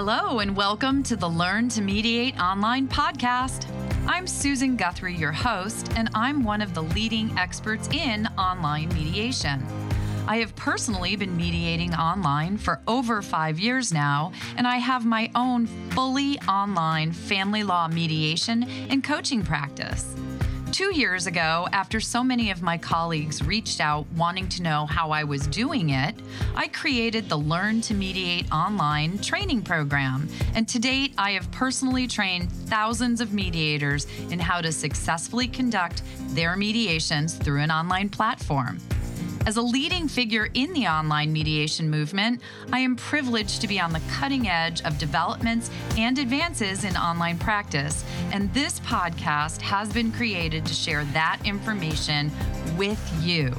Hello, and welcome to the Learn to Mediate online podcast. I'm Susan Guthrie, your host, and I'm one of the leading experts in online mediation. I have personally been mediating online for over five years now, and I have my own fully online family law mediation and coaching practice. Two years ago, after so many of my colleagues reached out wanting to know how I was doing it, I created the Learn to Mediate online training program. And to date, I have personally trained thousands of mediators in how to successfully conduct their mediations through an online platform. As a leading figure in the online mediation movement, I am privileged to be on the cutting edge of developments and advances in online practice, and this podcast has been created to share that information with you.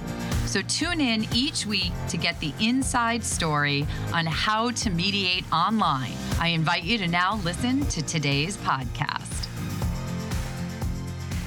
So tune in each week to get the inside story on how to mediate online. I invite you to now listen to today's podcast.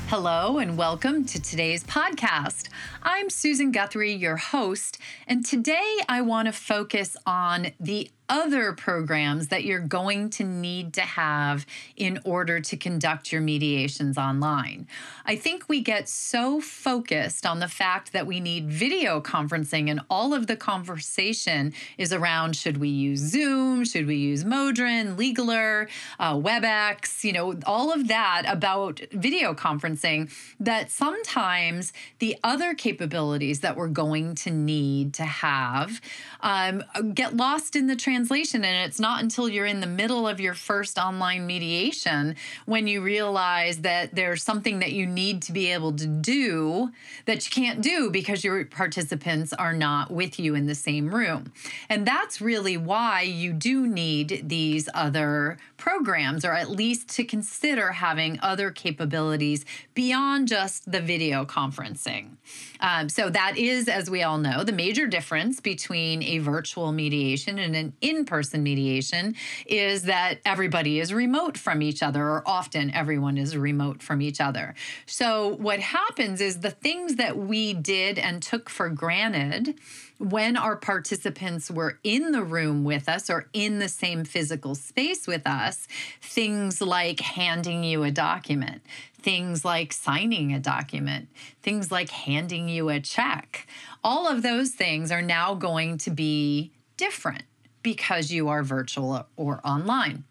Hello, and welcome to today's podcast. I'm Susan Guthrie, your host, and today I want to focus on the other programs that you're going to need to have in order to conduct your mediations online. I think we get so focused on the fact that we need video conferencing, and all of the conversation is around should we use Zoom, should we use Modrin, Legaler, uh, WebEx, you know, all of that about video conferencing, that sometimes the other capabilities that we're going to need to have um, get lost in the translation translation. And it's not until you're in the middle of your first online mediation when you realize that there's something that you need to be able to do that you can't do because your participants are not with you in the same room. And that's really why you do need these other programs, or at least to consider having other capabilities beyond just the video conferencing. Um, so, that is, as we all know, the major difference between a virtual mediation and an in person mediation is that everybody is remote from each other, or often everyone is remote from each other. So, what happens is the things that we did and took for granted when our participants were in the room with us or in the same physical space with us, things like handing you a document, things like signing a document, things like handing you a check, all of those things are now going to be different because you are virtual or online.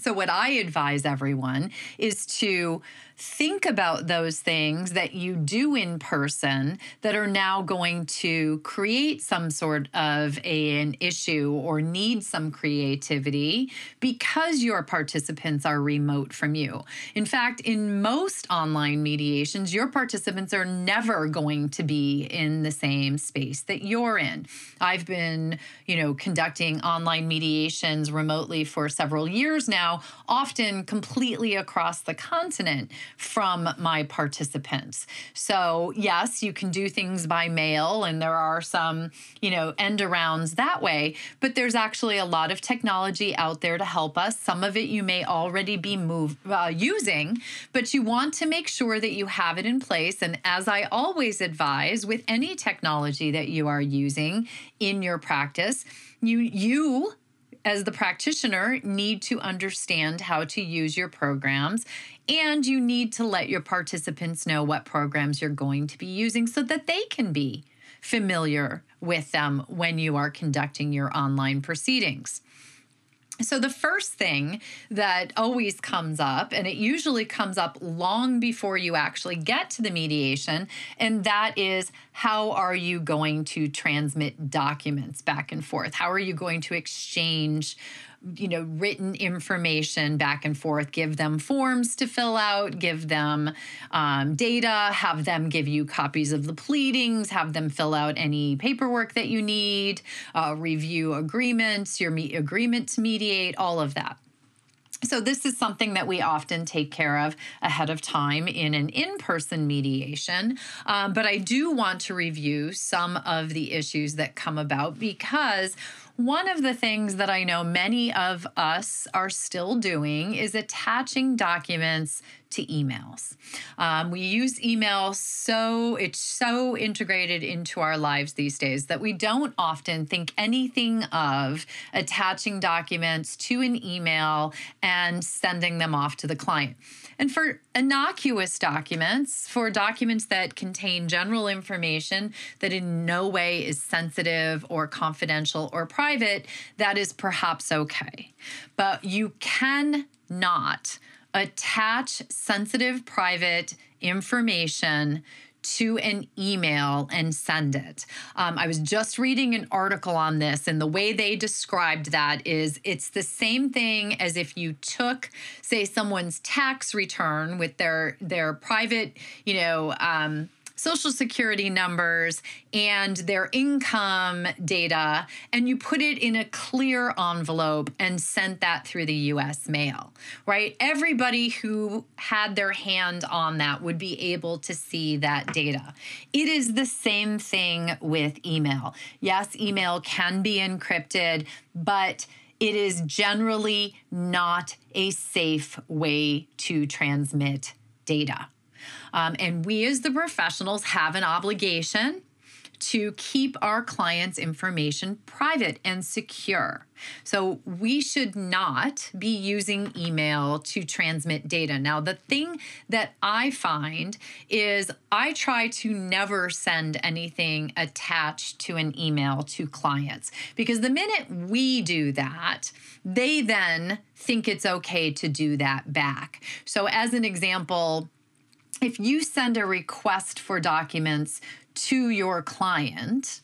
So, what I advise everyone is to think about those things that you do in person that are now going to create some sort of a, an issue or need some creativity because your participants are remote from you. In fact, in most online mediations, your participants are never going to be in the same space that you're in. I've been, you know, conducting online mediations remotely for several years now, often completely across the continent from my participants. So, yes, you can do things by mail and there are some, you know, end arounds that way, but there's actually a lot of technology out there to help us. Some of it you may already be move, uh, using, but you want to make sure that you have it in place. And as I always advise with any technology that you are using in your practice, you you as the practitioner, need to understand how to use your programs and you need to let your participants know what programs you're going to be using so that they can be familiar with them when you are conducting your online proceedings. So, the first thing that always comes up, and it usually comes up long before you actually get to the mediation, and that is how are you going to transmit documents back and forth? How are you going to exchange you know written information back and forth give them forms to fill out give them um, data have them give you copies of the pleadings have them fill out any paperwork that you need uh, review agreements your me- agreement to mediate all of that so, this is something that we often take care of ahead of time in an in person mediation. Um, but I do want to review some of the issues that come about because one of the things that I know many of us are still doing is attaching documents to emails. Um, we use email so it's so integrated into our lives these days that we don't often think anything of attaching documents to an email and sending them off to the client. And for innocuous documents, for documents that contain general information that in no way is sensitive or confidential or private, that is perhaps okay. But you can not attach sensitive private information to an email and send it. Um, I was just reading an article on this, and the way they described that is it's the same thing as if you took, say, someone's tax return with their their private, you know. Um, social security numbers and their income data, and you put it in a clear envelope and sent that through the US mail, right? Everybody who had their hand on that would be able to see that data. It is the same thing with email. Yes, email can be encrypted, but it is generally not a safe way to transmit data. Um, and we, as the professionals, have an obligation to keep our clients' information private and secure. So we should not be using email to transmit data. Now, the thing that I find is I try to never send anything attached to an email to clients because the minute we do that, they then think it's okay to do that back. So, as an example, if you send a request for documents to your client,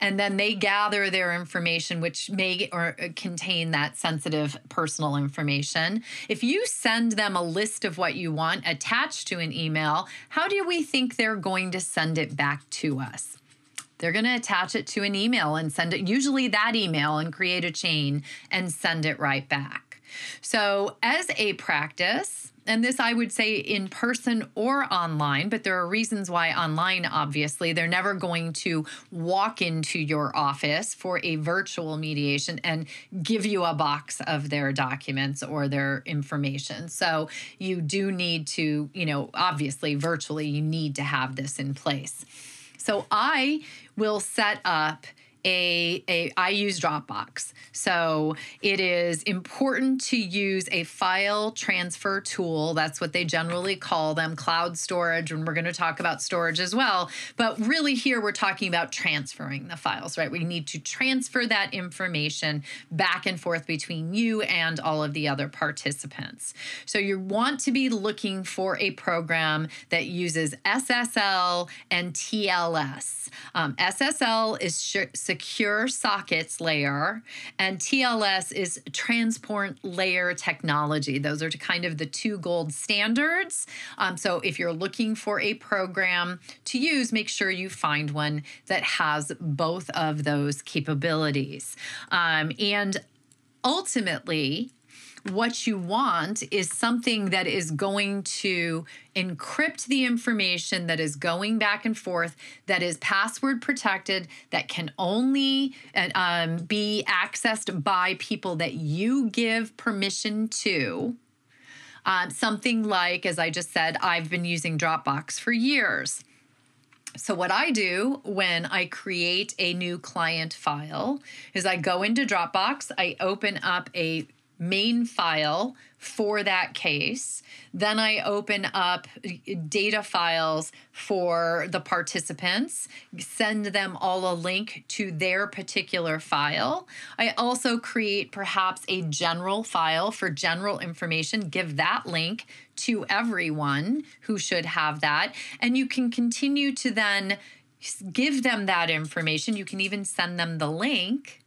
and then they gather their information which may or uh, contain that sensitive personal information if you send them a list of what you want attached to an email how do we think they're going to send it back to us? They're going to attach it to an email and send it usually that email and create a chain and send it right back so as a practice and this I would say in person or online, but there are reasons why online, obviously. They're never going to walk into your office for a virtual mediation and give you a box of their documents or their information. So you do need to, you know, obviously, virtually, you need to have this in place. So I will set up a, a I use Dropbox. So it is important to use a file transfer tool. That's what they generally call them, cloud storage. And we're going to talk about storage as well. But really, here we're talking about transferring the files, right? We need to transfer that information back and forth between you and all of the other participants. So you want to be looking for a program that uses SSL and TLS. Um, SSL is sh- secure sockets layer, and TLS is transport layer technology. Those are kind of the two gold standards. Um, so if you're looking for a program to use, make sure you find one that has both of those capabilities. Um, and ultimately, what you want is something that is going to encrypt the information that is going back and forth, that is password protected, that can only um, be accessed by people that you give permission to. Um, something like, as I just said, I've been using Dropbox for years. So, what I do when I create a new client file is I go into Dropbox, I open up a main file for that case. Then I open up data files for the participants, send them all a link to their particular file. I also create perhaps a general file for general information, give that link to everyone who should have that. And you can continue to then give them that information. You can even send them the link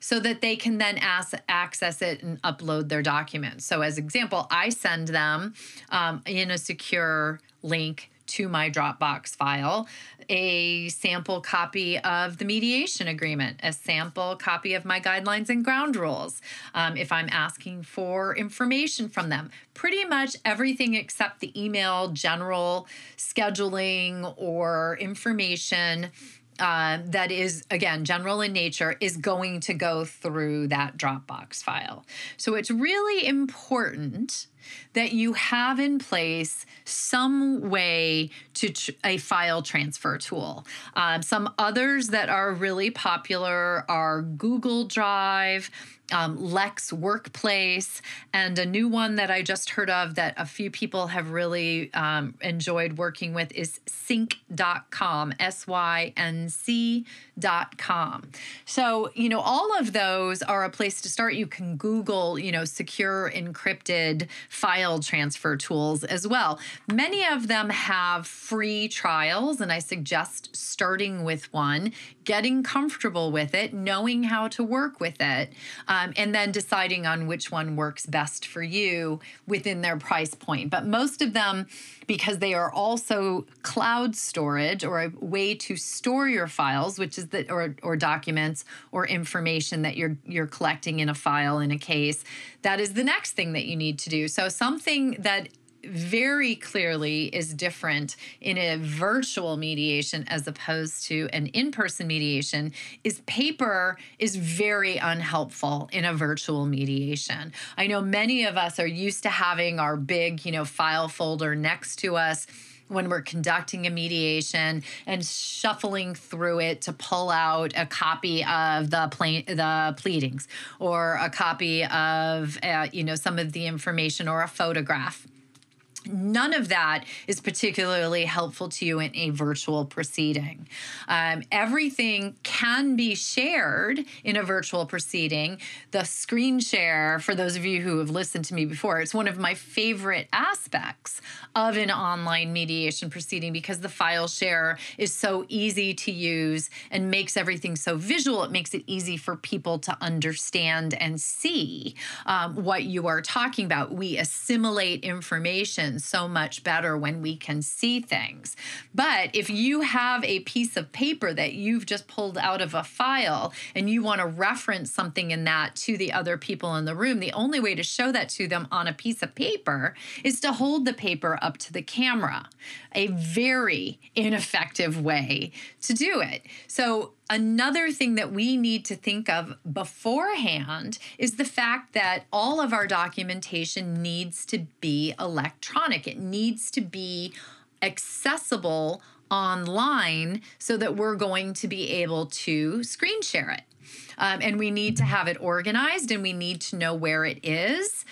so that they can then ask, access it and upload their documents. So, as example, I send them um, in a secure link to my Dropbox file a sample copy of the mediation agreement, a sample copy of my guidelines and ground rules. Um, if I'm asking for information from them, pretty much everything except the email, general scheduling, or information uh, that is, again, general in nature is going to go through that Dropbox file. So it's really important that you have in place some way to tr- a file transfer tool. Um, some others that are really popular are Google Drive um, Lex Workplace, and a new one that I just heard of that a few people have really um, enjoyed working with is sync.com, S Y N C.com. So, you know, all of those are a place to start. You can Google, you know, secure encrypted file transfer tools as well. Many of them have free trials, and I suggest starting with one, getting comfortable with it, knowing how to work with it. Um, and then deciding on which one works best for you within their price point. But most of them, because they are also cloud storage or a way to store your files, which is the or or documents or information that you're you're collecting in a file in a case, that is the next thing that you need to do. So something that very clearly is different in a virtual mediation as opposed to an in person mediation is paper is very unhelpful in a virtual mediation. I know many of us are used to having our big, you know, file folder next to us when we're conducting a mediation and shuffling through it to pull out a copy of the plain, the pleadings or a copy of uh, you know some of the information or a photograph None of that is particularly helpful to you in a virtual proceeding. Um, everything can be shared in a virtual proceeding. The screen share, for those of you who have listened to me before, it's one of my favorite aspects of an online mediation proceeding because the file share is so easy to use and makes everything so visual. It makes it easy for people to understand and see um, what you are talking about. We assimilate information so much better when we can see things. But if you have a piece of paper that you've just pulled out of a file and you want to reference something in that to the other people in the room, the only way to show that to them on a piece of paper is to hold the paper up to the camera. A very ineffective way to do it. So Another thing that we need to think of beforehand is the fact that all of our documentation needs to be electronic. It needs to be accessible online so that we're going to be able to screen share it. Um, and we need to have it organized and we need to know where it is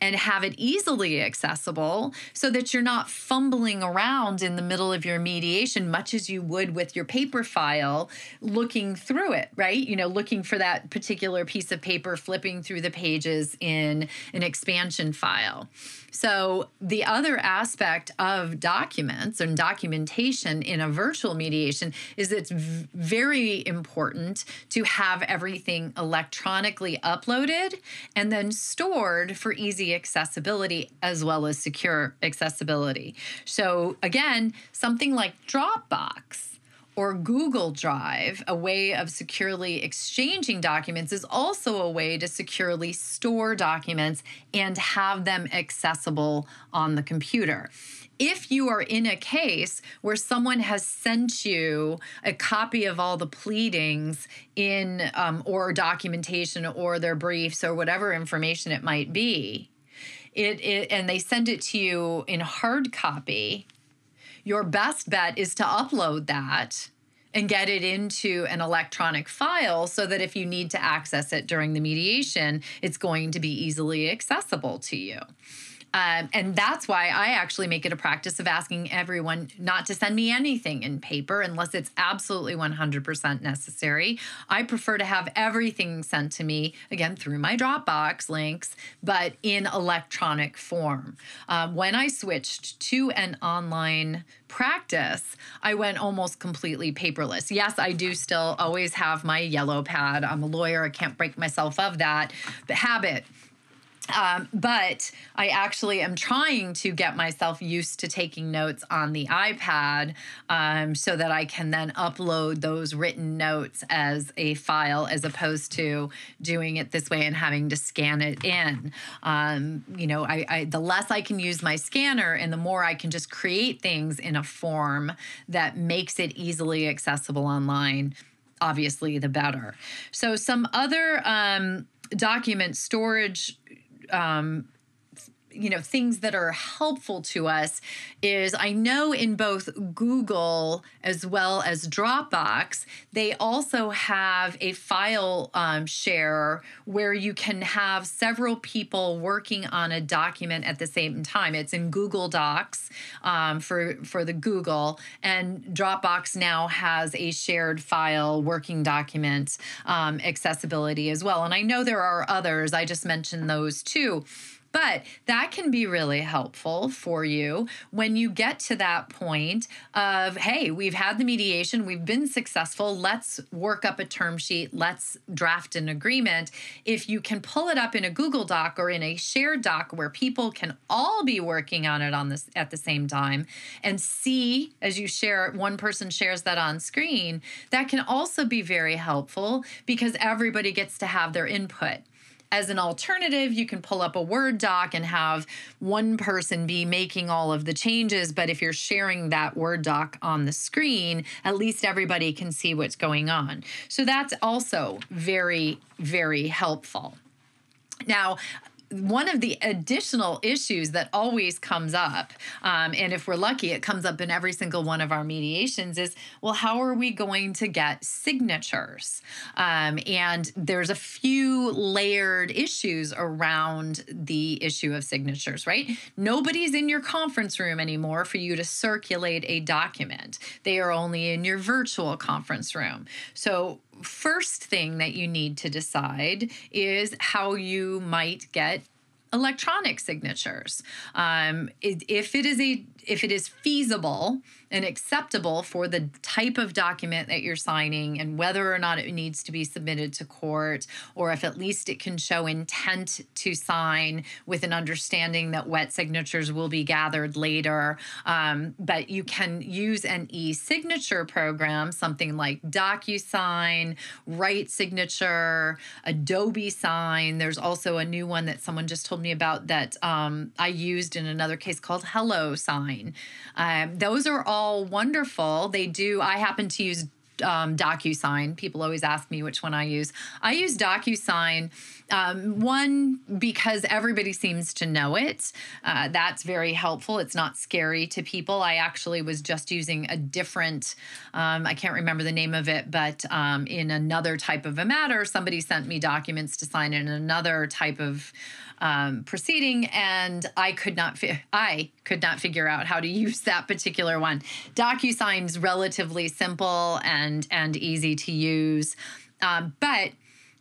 and have it easily accessible so that you're not fumbling around in the middle of your mediation, much as you would with your paper file, looking through it, right? You know, looking for that particular piece of paper, flipping through the pages in an expansion file. So, the other aspect of documents and documentation in a virtual mediation is it's very important to have everything electronically uploaded and then stored for accessibility as well as secure accessibility. So, again, something like Dropbox or Google Drive, a way of securely exchanging documents, is also a way to securely store documents and have them accessible on the computer. If you are in a case where someone has sent you a copy of all the pleadings in um, or documentation or their briefs or whatever information it might be, it, it and they send it to you in hard copy, your best bet is to upload that and get it into an electronic file so that if you need to access it during the mediation, it's going to be easily accessible to you. Um, and that's why I actually make it a practice of asking everyone not to send me anything in paper unless it's absolutely 100% necessary. I prefer to have everything sent to me, again, through my Dropbox links, but in electronic form. Um, when I switched to an online practice, I went almost completely paperless. Yes, I do still always have my yellow pad. I'm a lawyer, I can't break myself of that. Habit Um, but I actually am trying to get myself used to taking notes on the iPad um, so that I can then upload those written notes as a file as opposed to doing it this way and having to scan it in. Um, you know, I, I, the less I can use my scanner and the more I can just create things in a form that makes it easily accessible online, obviously, the better. So, some other um, document storage um, you know things that are helpful to us is i know in both google as well as dropbox they also have a file um, share where you can have several people working on a document at the same time. It's in google docs um, for for the google and dropbox now has a shared file working document um, accessibility as well. And i know there are others. I just mentioned those two but that can be really helpful for you when you get to that point of, hey, we've had the mediation, we've been successful, let's work up a term sheet, let's draft an agreement. If you can pull it up in a Google Doc or in a shared doc where people can all be working on it on this at the same time and see as you share one person shares that on screen, that can also be very helpful because everybody gets to have their input. As an alternative, you can pull up a Word doc and have one person be making all of the changes. But if you're sharing that Word doc on the screen, at least everybody can see what's going on. So that's also very, very helpful. Now, one of the additional issues that always comes up, um, and if we're lucky, it comes up in every single one of our mediations, is well, how are we going to get signatures? Um, and there's a few layered issues around the issue of signatures, right? Nobody's in your conference room anymore for you to circulate a document, they are only in your virtual conference room. So, first thing that you need to decide is how you might get electronic signatures. Um, if it is a if it is feasible and acceptable for the type of document that you're signing and whether or not it needs to be submitted to court, or if at least it can show intent to sign with an understanding that wet signatures will be gathered later. Um, but you can use an e signature program, something like DocuSign, RightSignature, Adobe Sign. There's also a new one that someone just told me about that um, I used in another case called Hello Sign. Um, those are all wonderful. They do, I happen to use um, DocuSign. People always ask me which one I use. I use DocuSign. Um, one, because everybody seems to know it. Uh, that's very helpful. It's not scary to people. I actually was just using a different, um, I can't remember the name of it, but um, in another type of a matter, somebody sent me documents to sign in another type of um, proceeding, and I could not fi- I could not figure out how to use that particular one. DocuSign's relatively simple and and easy to use, um, but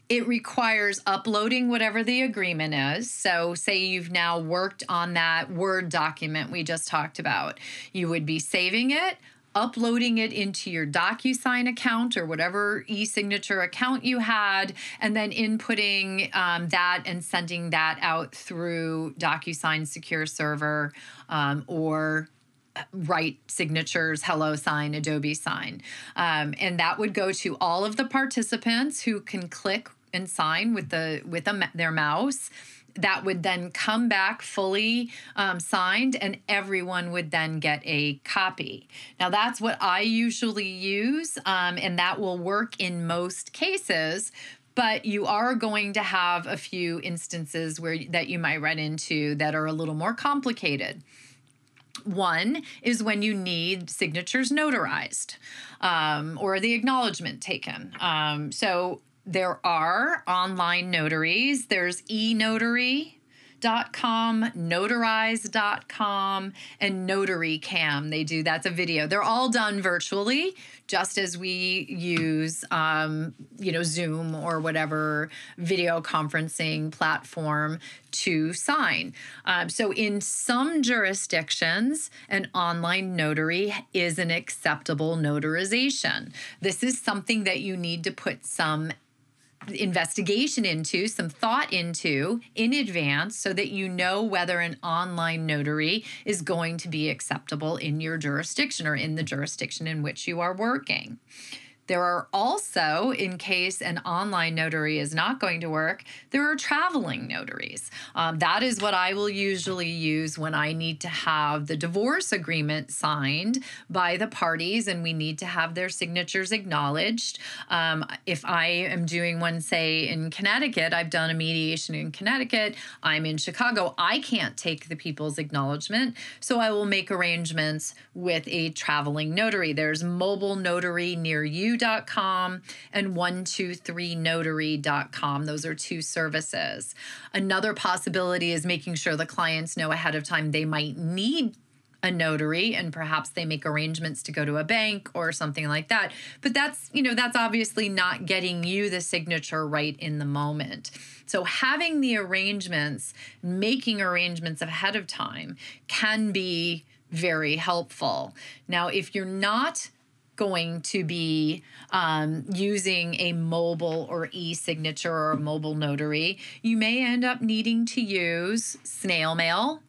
it requires uploading whatever the agreement is. So, say you've now worked on that Word document we just talked about, you would be saving it, uploading it into your DocuSign account or whatever e signature account you had, and then inputting um, that and sending that out through DocuSign Secure Server um, or RightSignatures hello sign adobe sign. Um, and that would go to all of the participants who can click and sign with the with a, their mouse that would then come back fully um, signed, and everyone would then get a copy. Now, that's what I usually use, um, and that will work in most cases. But you are going to have a few instances where that you might run into that are a little more complicated. One is when you need signatures notarized um, or the acknowledgement taken. Um, so there are online notaries. There's eNotary.com, notarize.com, and NotaryCam. They do that's a video. They're all done virtually, just as we use, um, you know, Zoom or whatever video conferencing platform to sign. Um, so, in some jurisdictions, an online notary is an acceptable notarization. This is something that you need to put some investigation into, some thought into in advance so that you know whether an online notary is going to be acceptable in your jurisdiction or in the jurisdiction in which you are working. There are also, in case an online notary is not going to work, there are traveling notaries. Um, that is what I will usually use when I need to have the divorce agreement signed by the parties and we need to have their signatures acknowledged. Um, if I am doing one, say, in Connecticut, I've done a mediation in Connecticut, I'm in Chicago, I can't take the people's acknowledgement. So I will make arrangements with a traveling notary. There's mobile notary near you notary.com and 123notary.com. Those are two services. Another possibility is making sure the clients know ahead of time they might need a notary and perhaps they make arrangements to go to a bank or something like that but that's you know that's obviously not getting you the signature right in the moment so having the arrangements making arrangements ahead of time can be very helpful now if you're not going to be um, using a mobile or e signature or a mobile notary, you may end up needing to use snail mail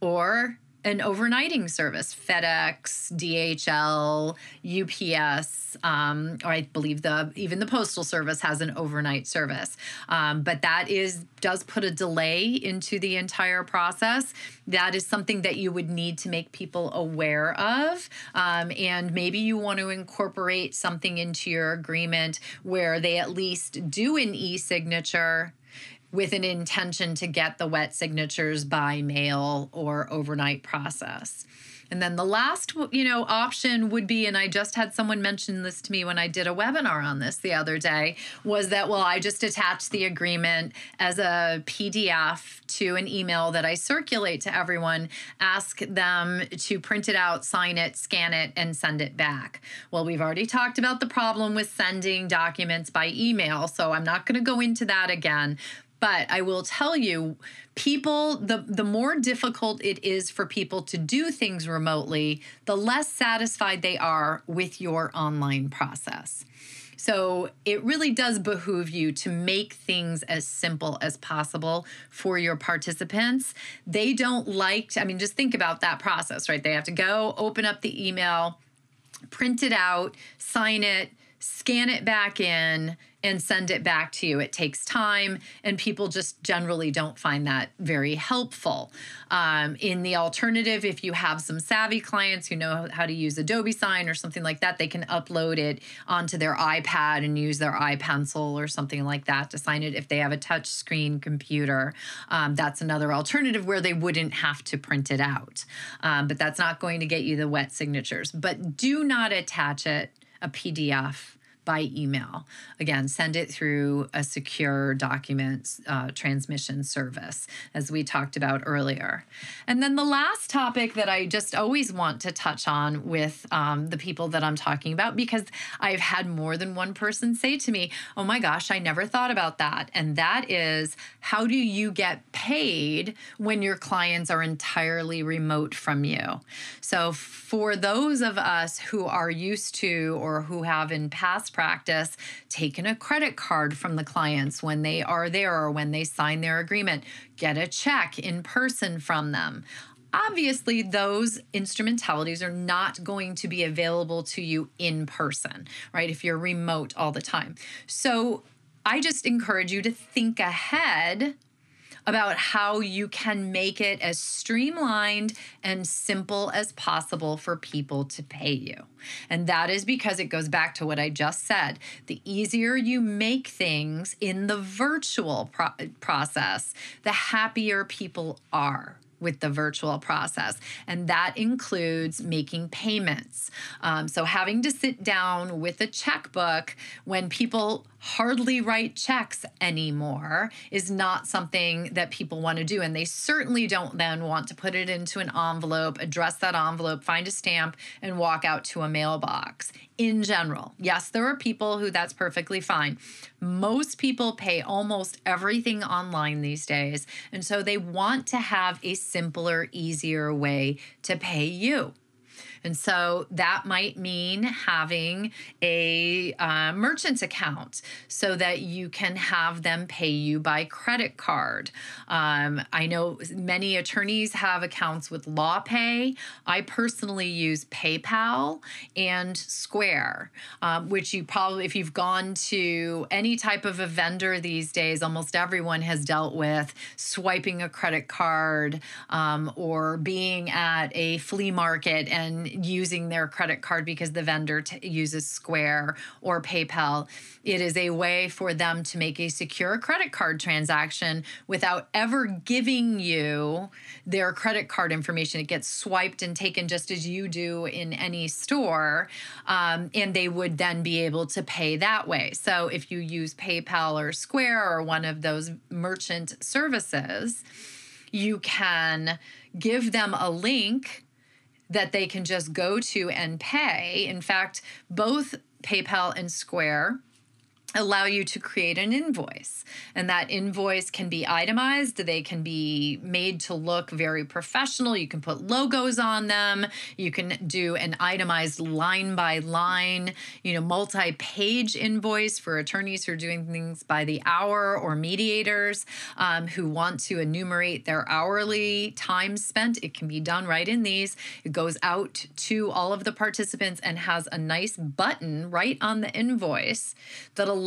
or an overnighting service FedEx, DHL, UPS, um, or I believe the even the postal service has an overnight service. Um, but that is does put a delay into the entire process. That is something that you would need to make people aware of, um, and maybe you want to incorporate something into your agreement where they at least do an e-signature with an intention to get the wet signatures by mail or overnight process. And then the last, you know, option would be, and I just had someone mention this to me when I did a webinar on this the other day, was that, well, I just attach the agreement as a PDF to an email that I circulate to everyone, ask them to print it out, sign it, scan it, and send it back. Well, we've already talked about the problem with sending documents by email, so I'm not going to go into that again. But I will tell you, people, the, the more difficult it is for people to do things remotely, the less satisfied they are with your online process. So it really does behoove you to make things as simple as possible for your participants. They don't like, to, I mean, just think about that process, right? They have to go open up the email, print it out, sign it, scan it back in, and send it back to you. It takes time, and people just generally don't find that very helpful. Um, in the alternative, if you have some savvy clients who know how to use Adobe Sign or something like that, they can upload it onto their iPad and use their iPencil or something like that to sign it. If they have a touch screen computer, um, that's another alternative where they wouldn't have to print it out. Um, but that's not going to get you the wet signatures. But do not attach it a PDF by email. Again, send it through a secure document uh, transmission service, as we talked about earlier. And then the last topic that I just always want to touch on with um, the people that I'm talking about, because I've had more than one person say to me, Oh my gosh, I never thought about that. And that is how do you get paid when your clients are entirely remote from you? So, for those of us who are used to or who have in past practice taking a credit card from the clients when they are there or when they sign their agreement, get a check in person from them. Obviously, those instrumentalities are not going to be available to you in person, right? If you're remote all the time. So, I just encourage you to think ahead about how you can make it as streamlined and simple as possible for people to pay you. And that is because it goes back to what I just said. The easier you make things in the virtual pro- process, the happier people are with the virtual process. And that includes making payments. Um, so, having to sit down with a checkbook when people hardly write checks anymore is not something that people want to do. And they certainly don't then want to put it into an envelope, address that envelope, find a stamp, and walk out to a mailbox. In general, yes, there are people who that's perfectly fine. Most people pay almost everything online these days. And so they want to have a simpler, easier way to pay you. And so that might mean having a uh, merchant account so that you can have them pay you by credit card. Um, I know many attorneys have accounts with LawPay. I personally use PayPal and Square, um, which you probably, if you've gone to any type of a vendor these days, almost everyone has dealt with swiping a credit card um, or being at a flea market and using their credit card because the vendor t- uses Square or PayPal. It is a way for them to make a secure credit card transaction without ever giving you their credit card information. It gets swiped and taken just as you do in any store, um, and they would then be able to pay that way. So if you use PayPal or Square or one of those merchant services, you can give them a link that they can just go to and pay. In fact, both PayPal and Square allow you to create an invoice. And that invoice can be itemized. They can be made to look very professional. You can put logos on them. You can do an itemized line by line you know multi-page invoice for attorneys who are doing things by the hour or mediators um, who want to enumerate their hourly time spent. It can be done right in these. It goes out to all of the participants and has a nice button right on the invoice that allows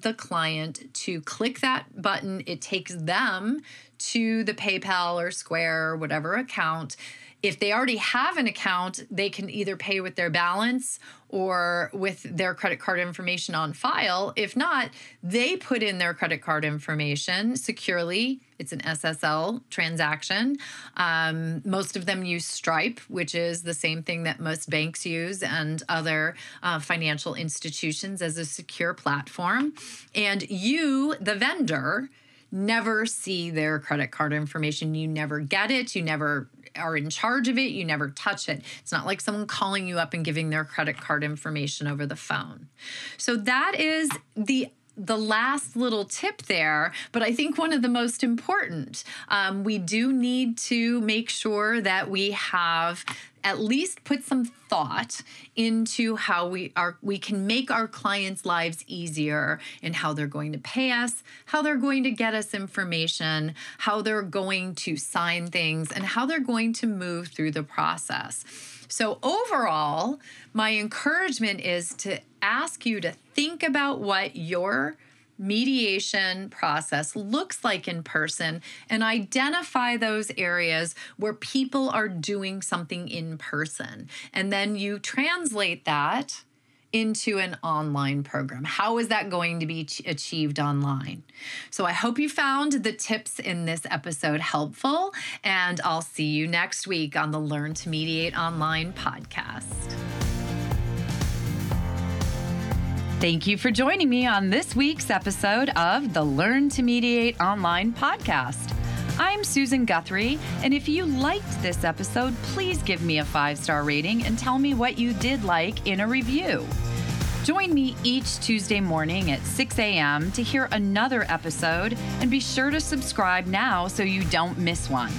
the client to click that button. It takes them to the PayPal or Square or whatever account if they already have an account, they can either pay with their balance or with their credit card information on file. If not, they put in their credit card information securely. It's an SSL transaction. Um, most of them use Stripe, which is the same thing that most banks use and other uh, financial institutions as a secure platform. And you, the vendor, never see their credit card information. You never get it. You never are in charge of it. You never touch it. It's not like someone calling you up and giving their credit card information over the phone. So that is the the last little tip there, but I think one of the most important. Um, we do need to make sure that we have at least put some thought into how we are we can make our clients lives easier and how they're going to pay us how they're going to get us information how they're going to sign things and how they're going to move through the process. So overall my encouragement is to ask you to think about what your mediation process looks like in person and identify those areas where people are doing something in person. And then you translate that into an online program. How is that going to be achieved online? So I hope you found the tips in this episode helpful, and I'll see you next week on the Learn to Mediate Online podcast. Thank you for joining me on this week's episode of the Learn to Mediate Online podcast. I'm Susan Guthrie, and if you liked this episode, please give me a five star rating and tell me what you did like in a review. Join me each Tuesday morning at 6 a.m. to hear another episode, and be sure to subscribe now so you don't miss one.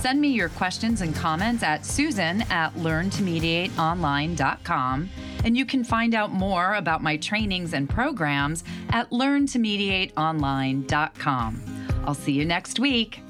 Send me your questions and comments at susan at learntomediateonline.com and you can find out more about my trainings and programs at learntomediateonline.com. I'll see you next week.